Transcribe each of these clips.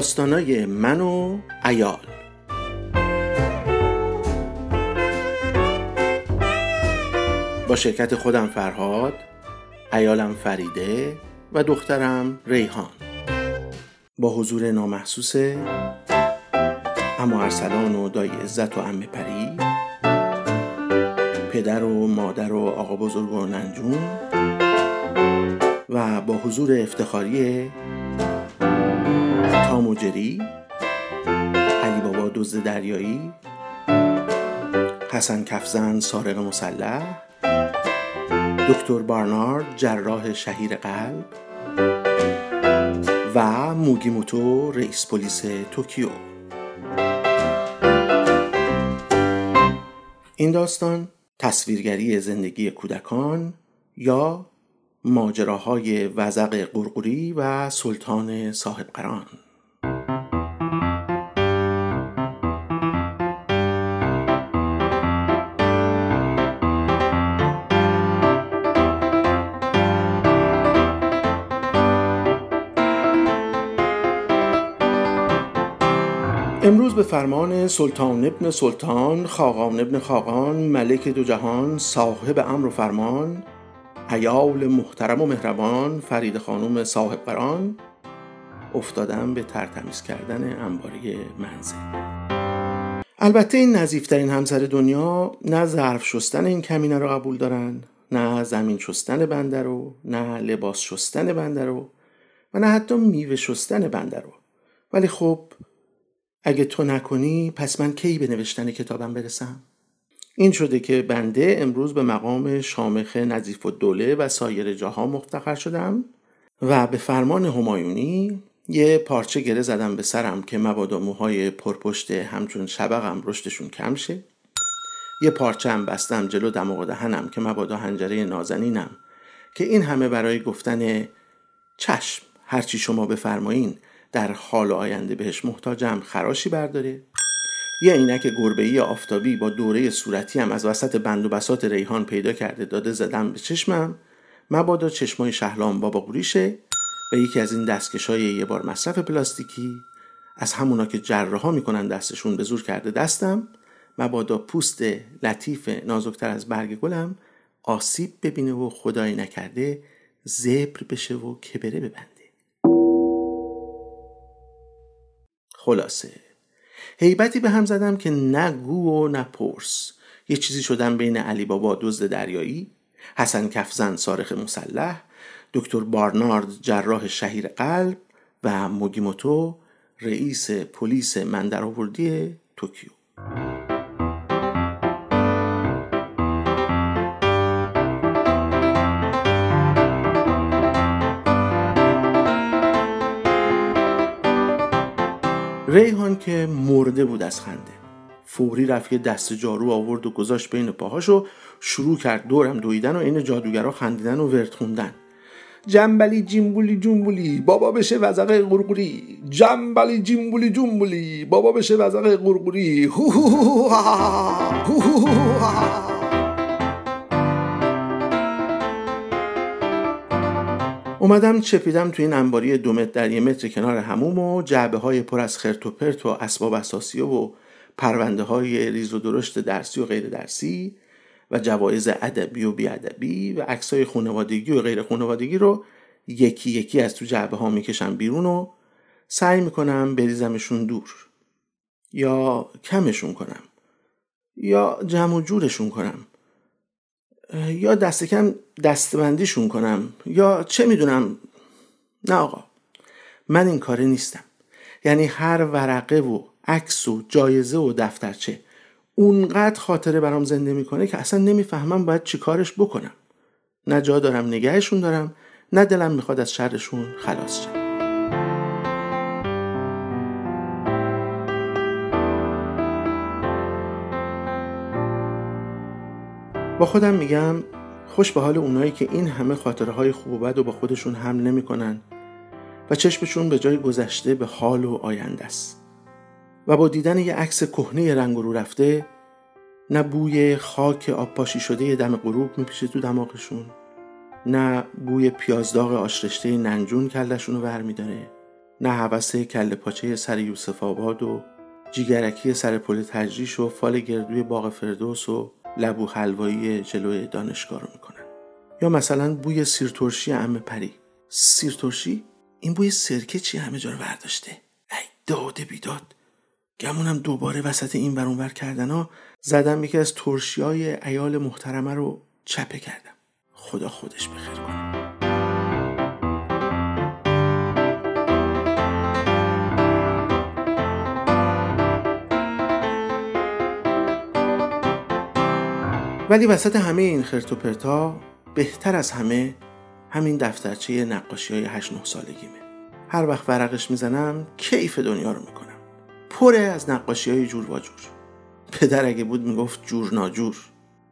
داستانای من و ایال با شرکت خودم فرهاد ایالم فریده و دخترم ریحان. با حضور نامحسوس اما ارسلان و دایی عزت و امه پری پدر و مادر و آقا بزرگ و ننجون و با حضور افتخاری تاموجری علی بابا دزد دریایی حسن کفزن سارق مسلح دکتر بارنارد جراح شهیر قلب و موگیموتو رئیس پلیس توکیو. این داستان تصویرگری زندگی کودکان یا ماجراهای وزق قرقوری و سلطان صاحب قران به فرمان سلطان ابن سلطان خاقان ابن خاقان ملک دو جهان صاحب امر و فرمان ایال محترم و مهربان فرید خانوم صاحب قران افتادم به ترتمیز کردن انباری منزل. البته این نظیفترین همسر دنیا نه ظرف شستن این کمینه رو قبول دارن نه زمین شستن بنده رو نه لباس شستن بنده رو و نه حتی میوه شستن بنده رو. ولی خب اگه تو نکنی پس من کی به نوشتن کتابم برسم؟ این شده که بنده امروز به مقام شامخ نظیف و دوله و سایر جاها مفتخر شدم و به فرمان همایونی یه پارچه گره زدم به سرم که مبادا موهای پرپشت همچون شبقم رشدشون کم شه. یه پارچه هم بستم جلو دماغ دهنم که مبادا هنجره نازنینم که این همه برای گفتن چشم. هرچی شما بفرمایین در حال آینده بهش محتاجم خراشی برداره یه عینک گربه ای آفتابی با دوره صورتی هم از وسط بند و بسات ریحان پیدا کرده داده زدم به چشمم. مبادا چشمای شهلام بابا قوریشه و یکی از این دستکش های یه بار مصرف پلاستیکی. از همونا که جراها می‌کنن دستشون به زور کرده دستم. مبادا پوست لطیف نازکتر از برگ گلم آسیب ببینه و خدایی نکرده زبر بشه و کبره ببنده. خلاصه. حیبتی به هم زدم که نه گو و نه پرس. یه چیزی شدم بین علی بابا دزد دریایی حسن کفزن سارخ مسلح دکتر بارنارد جراح شهیر قلب و موگیموتو رئیس پلیس مندرآوردی توکیو. ریحان که مرده بود از خنده فوری رفت یه دست جارو آورد و گذاشت بین پاهاش و شروع کرد دورم دویدن و این جادوگرا خندیدن و ورد خوندن جنبلی جیمبولی جنبولی بابا بشه وزق قرقوری جنبلی جیمبولی جنبولی بابا بشه وزق قرقوری اومدم چپیدم تو این انباری دو متر در یه متر کنار هموم و جعبه های پر از خرت و پرت و اسباب اساسی و پرونده های ریز و درشت درسی و غیر درسی و جوایز ادبی و بیادبی و عکسای خانوادگی و غیر خانوادگی رو یکی یکی از تو جعبه ها می‌کشم بیرون و سعی می‌کنم بریزمشون دور. یا کمشون کنم. یا جمع و جورشون کنم. یا دست کم دستبندیشون کنم یا چه می‌دونم؟ نه آقا من این کاره نیستم. یعنی هر ورقه و عکس و جایزه و دفترچه اونقدر خاطره برام زنده می‌کنه که اصلا نمی‌فهمم باید چی کارش بکنم. نه جا دارم نگهشون دارم نه دلم می‌خواد از شرشون خلاص شم. با خودم میگم خوش به حال اونایی که این همه خاطره های خوب و بد و با خودشون هم نمی‌کنن و چشمشون به جای گذشته به حال و آینده است. و با دیدن یه عکس کهنه رنگ رو رفته نه بوی خاک آب پاشی شده دم غروب میپیشه تو دماغشون نه بوی پیازداغ آشرشته ننجون کلشون رو برمیداره نه حوث کله پاچه سر یوسف آباد و جیگرکی سر پل تجریش و فال گردوی باغ فردوس و لبو حلوایی جلوی دانشگاه رو می‌کنن. یا مثلا بوی سیرترشی ام پری. سیرترشی؟ این بوی سرکه چی همه جا رو برداشته. ای داده بیداد. گمونم دوباره وسط این ور کردن ها زدم یکی از ترشی های ایال محترمه رو چپه کردم. خدا خودش بخیر کنه. ولی وسط همه این خرت و پرتا بهتر از همه همین دفترچه نقاشی های 8 9 سالگیمه. هر وقت ورقش می‌زنم کیف دنیا رو می‌کنم. پره از نقاشی های جور و جور. پدر اگه بود می‌گفت جور ناجور.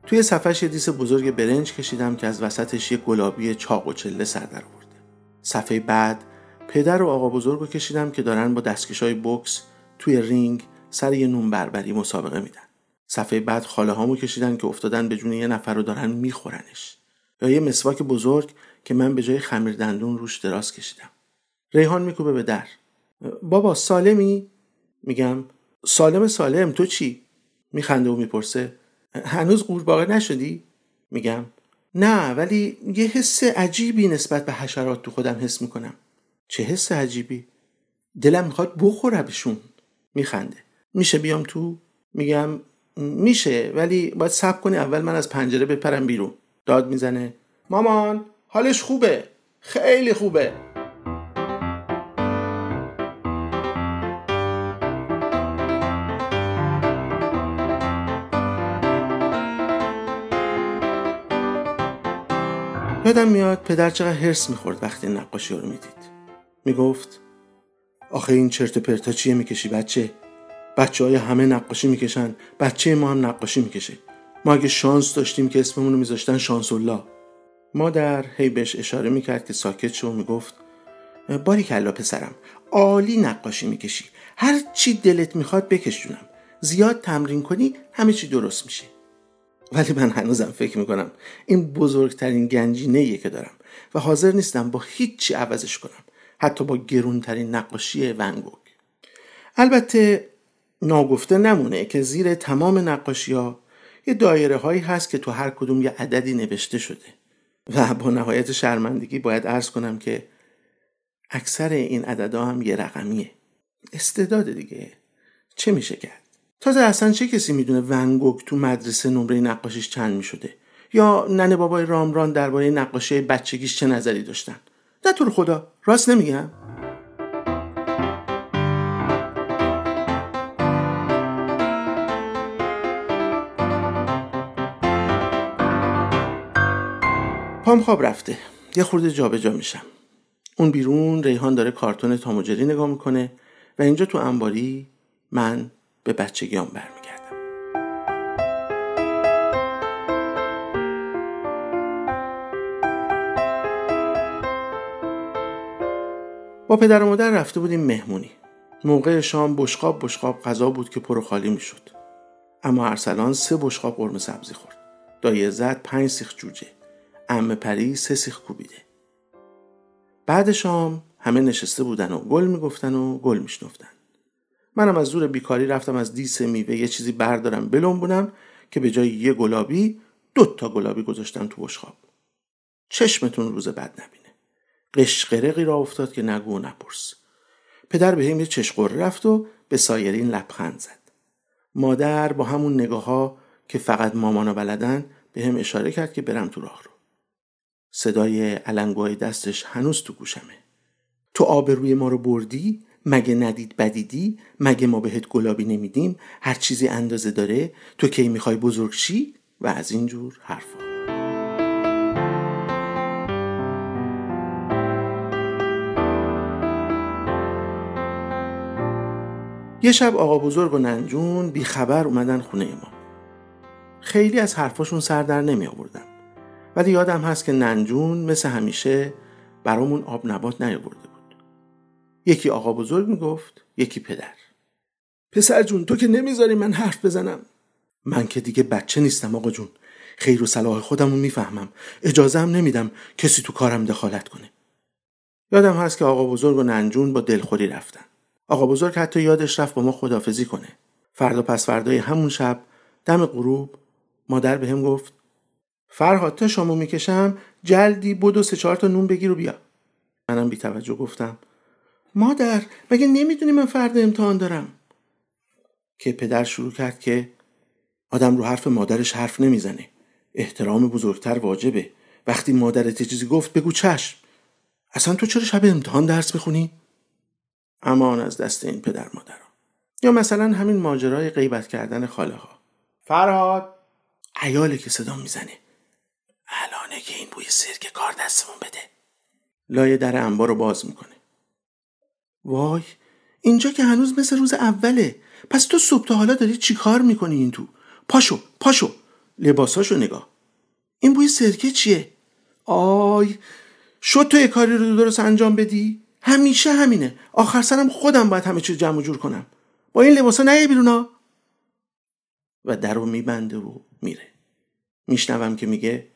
توی صفحش یه دیس بزرگ برنج کشیدم که از وسطش یه گلابی چاق و چله سر در آورده. صفحه بعد پدر و آقا بزرگ رو کشیدم که دارن با دستکش های بکس توی رینگ سر یه نون بربری مسابقه میدن. صفحه بعد خاله هامو کشیدن که افتادن به جون یه نفر رو دارن میخورنش. یا یه مسواک بزرگ که من به جای خمیر دندون روش دراز کشیدم. ریحان میکوبه به در. بابا سالمی؟ میگم. سالم سالم تو چی؟ میخنده و می‌پرسه. هنوز قورباغه نشدی؟ میگم. نه ولی یه حس عجیبی نسبت به حشرات تو خودم حس می‌کنم. چه حس عجیبی؟ دلم می‌خواد بخورمشون میخنده. میشه بیام تو؟ میگم. میشه ولی باید صبر کنی اول من از پنجره بپرم بیرون. داد می‌زنه. مامان حالش خوبه. خیلی خوبه. یادم میاد پدر چقدر هرس می‌خورد وقتی نقاشی رو می‌دید. می‌گفت آخه این چرت پرتا چیه می‌کشی بچه؟ بچه های همه نقاشی می‌کشن بچه ما هم نقاشی می‌کشه. ما اگه شانس داشتیم که اسممون رو میذاشتن شانس الله مادر هی بهش اشاره می‌کرد که ساکت شو می‌گفت باری کلا پسرم عالی نقاشی می‌کشی. هر چی دلت می‌خواد بکش جونم. زیاد تمرین کنی همه چی درست میشه. ولی من هنوزم فکر می‌کنم این بزرگترین گنجینه که دارم و حاضر نیستم با هیچی عوضش کنم حتی با گرونترین نقاشی ونگوگ. البته ناگفته نمونه که زیر تمام نقاشی ها یه دایره هایی هست که تو هر کدوم یه عددی نوشته شده. و با نهایت شرمندگی باید ارز کنم که اکثر این عددها هم یه رقمیه. استعداد دیگه. چه میشه کرد؟ تازه اصلا چه کسی می‌دونه ونگوک تو مدرسه نمره نقاشیش چند می‌شده؟ یا ننه بابای رامران درباره نقاشی بچگیش چه نظری داشتن؟ نه تو خدا راست نمیگم؟ پام خواب رفته. یه خورده جابجا میشم. اون بیرون ریحان داره کارتون تاموجری نگاه می‌کنه و اینجا تو انباری من به بچگیام برمیگردم. با پدر و مادر رفته بودیم مهمونی. موقع شام بشقاب بشقاب غذا بود که پر خالی می‌شد. اما ارسلان سه بشقاب قرمه سبزی خورد. دایه زد پنج سیخ جوجه. ام پری سه سیخ کوبیده. بعد شام همه نشسته بودن و گل می‌گفتن و گل میشنفتن. منم از زور بیکاری رفتم از دیس میوه یه چیزی بردارم بلنبونم که به جای یه گلابی دو تا گلابی گذاشتم تو بشخاب چشمتون روز بد نبینه. قشقرقی را افتاد که نگو و نپرس. پدر به هم یه چشقره رفت و به سایرین لبخند زد. مادر با همون نگاه ها که فقط مامانا بلدن به هم اشاره کرد که برم تو راه رو صدای علنگوهای دستش هنوز تو گوشمه. تو آبروی ما رو بردی مگه ندید بدیدی مگه ما بهت گلابی نمیدیم هر چیزی اندازه داره تو کی می‌خوای بزرگ شی؟ و از اینجور حرفا. یه شب آقا بزرگ و ننجون بیخبر اومدن خونه ما. خیلی از حرفاشون سر در نمی آوردم ولی یادم هست که ننجون مثل همیشه برامون آب نبات نیاورده یکی آقا بزرگ می‌گفت یکی پدر. پسر جون تو که نمی‌ذاری من حرف بزنم. من که دیگه بچه نیستم آقا جون. خیر و صلاح خودم رو می‌فهمم. اجازه هم نمیدم کسی تو کارم دخالت کنه. یادم هست که آقا بزرگ و ننجون با دلخوری رفتن. آقا بزرگ حتی یادش رفت با ما خدافزی کنه. فردا پس فردای همون شب دم غروب مادر به هم گفت فرهاد تا شامو می‌کشم جلدی بدو سه چهار تا نون بگیر و بیا. منم بی توجه گفتم مادر مگه نمی‌دونی من فردا امتحان دارم؟ که پدر شروع کرد که آدم رو حرف مادرش حرف نمی‌زنه. احترام بزرگتر واجبه. وقتی مادرت چیزی گفت بگو چشم. اصلا تو چرا شب امتحان درس بخونی امان از دست این پدر مادرم یا مثلا همین ماجرای غیبت کردن خاله ها فرهاد ایاله که صدا می‌زنه. الانه که این بوی سرک کار دستمون بده. لایه در انبار رو باز می‌کنه. وای اینجا که هنوز مثل روز اوله. پس تو صبح تا حالا داری چی کار می‌کنی این تو؟ پاشو پاشو. لباساشو نگاه. این بوی سرکه چیه؟ آی شد تو یه کاری رو درست انجام بدی؟ همیشه همینه. آخر سرم خودم باید همه چیز جمع جور کنم. با این لباسا نیه بیرونا و در رو میبنده و میره. میشنوم که میگه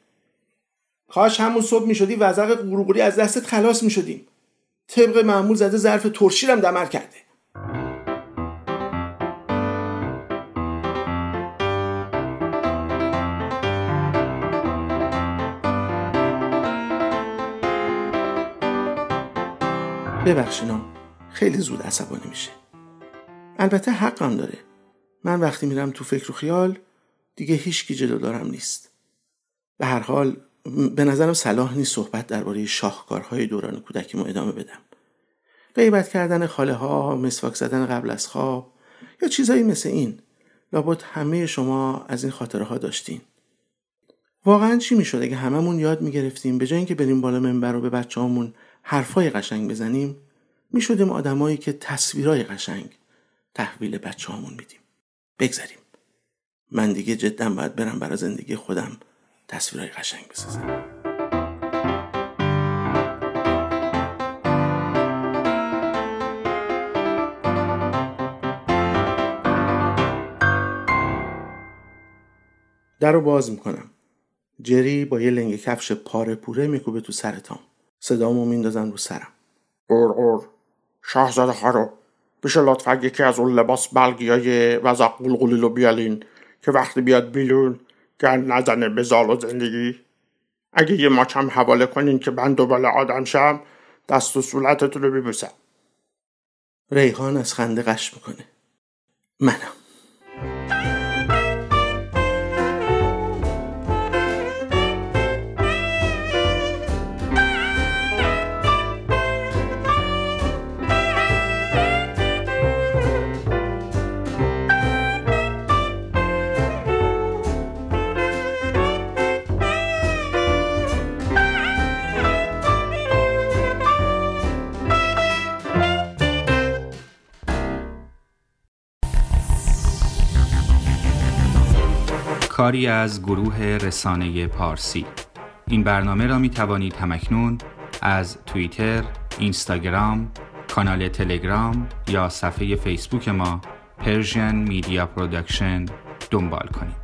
کاش همون صبح می‌شدی وزق قروقوری از دستت خلاص می‌شدیم. طبق معمول زده ظرف ترشیرم دمر کرده. ببخشینا خیلی زود عصبانی میشه. البته حقم داره. من وقتی میرم تو فکر و خیال دیگه هیچ جلو دارم نیست. به هر حال به نظرم صلاح نیست صحبت درباره شاهکارهای دوران کودکیمو ادامه بدم. غیبت کردن خاله ها مسواک زدن قبل از خواب یا چیزایی مثل این. لابد همه شما از این خاطره ها داشتین. واقعا چی می‌شد اگه هممون یاد می‌گرفتیم به جای اینکه بریم بالا منبر رو به بچه همون حرفای قشنگ بزنیم می‌شدیم آدمایی که تصویرای قشنگ تحویل بچه همون میدیم. بگذاریم من دیگه جدا باید برم برای زندگی خودم. تصویرهای قشنگ بسازم. در رو باز می‌کنم. جری با یه لنگ کفش پاره پوره میکوبه تو سرتام صدامو میندازن رو سرم. قور قور شاهزاده خارو بشه لطفا یکی از اون لباس بلگیای وزق قلقلی رو بیالین که وقتی بیاد بیلون گرد نزنه به زال و زندگی. اگه یه ماچم حواله کنین که من دوباره آدم شم دست و صورتتون رو ببوسم. ریحان از خنده قش می‌کنه. منم. کاری از گروه رسانه پارسی این برنامه را می توانید هم‌اکنون از توییتر، اینستاگرام، کانال تلگرام یا صفحه فیسبوک ما Persian Media Production دنبال کنید.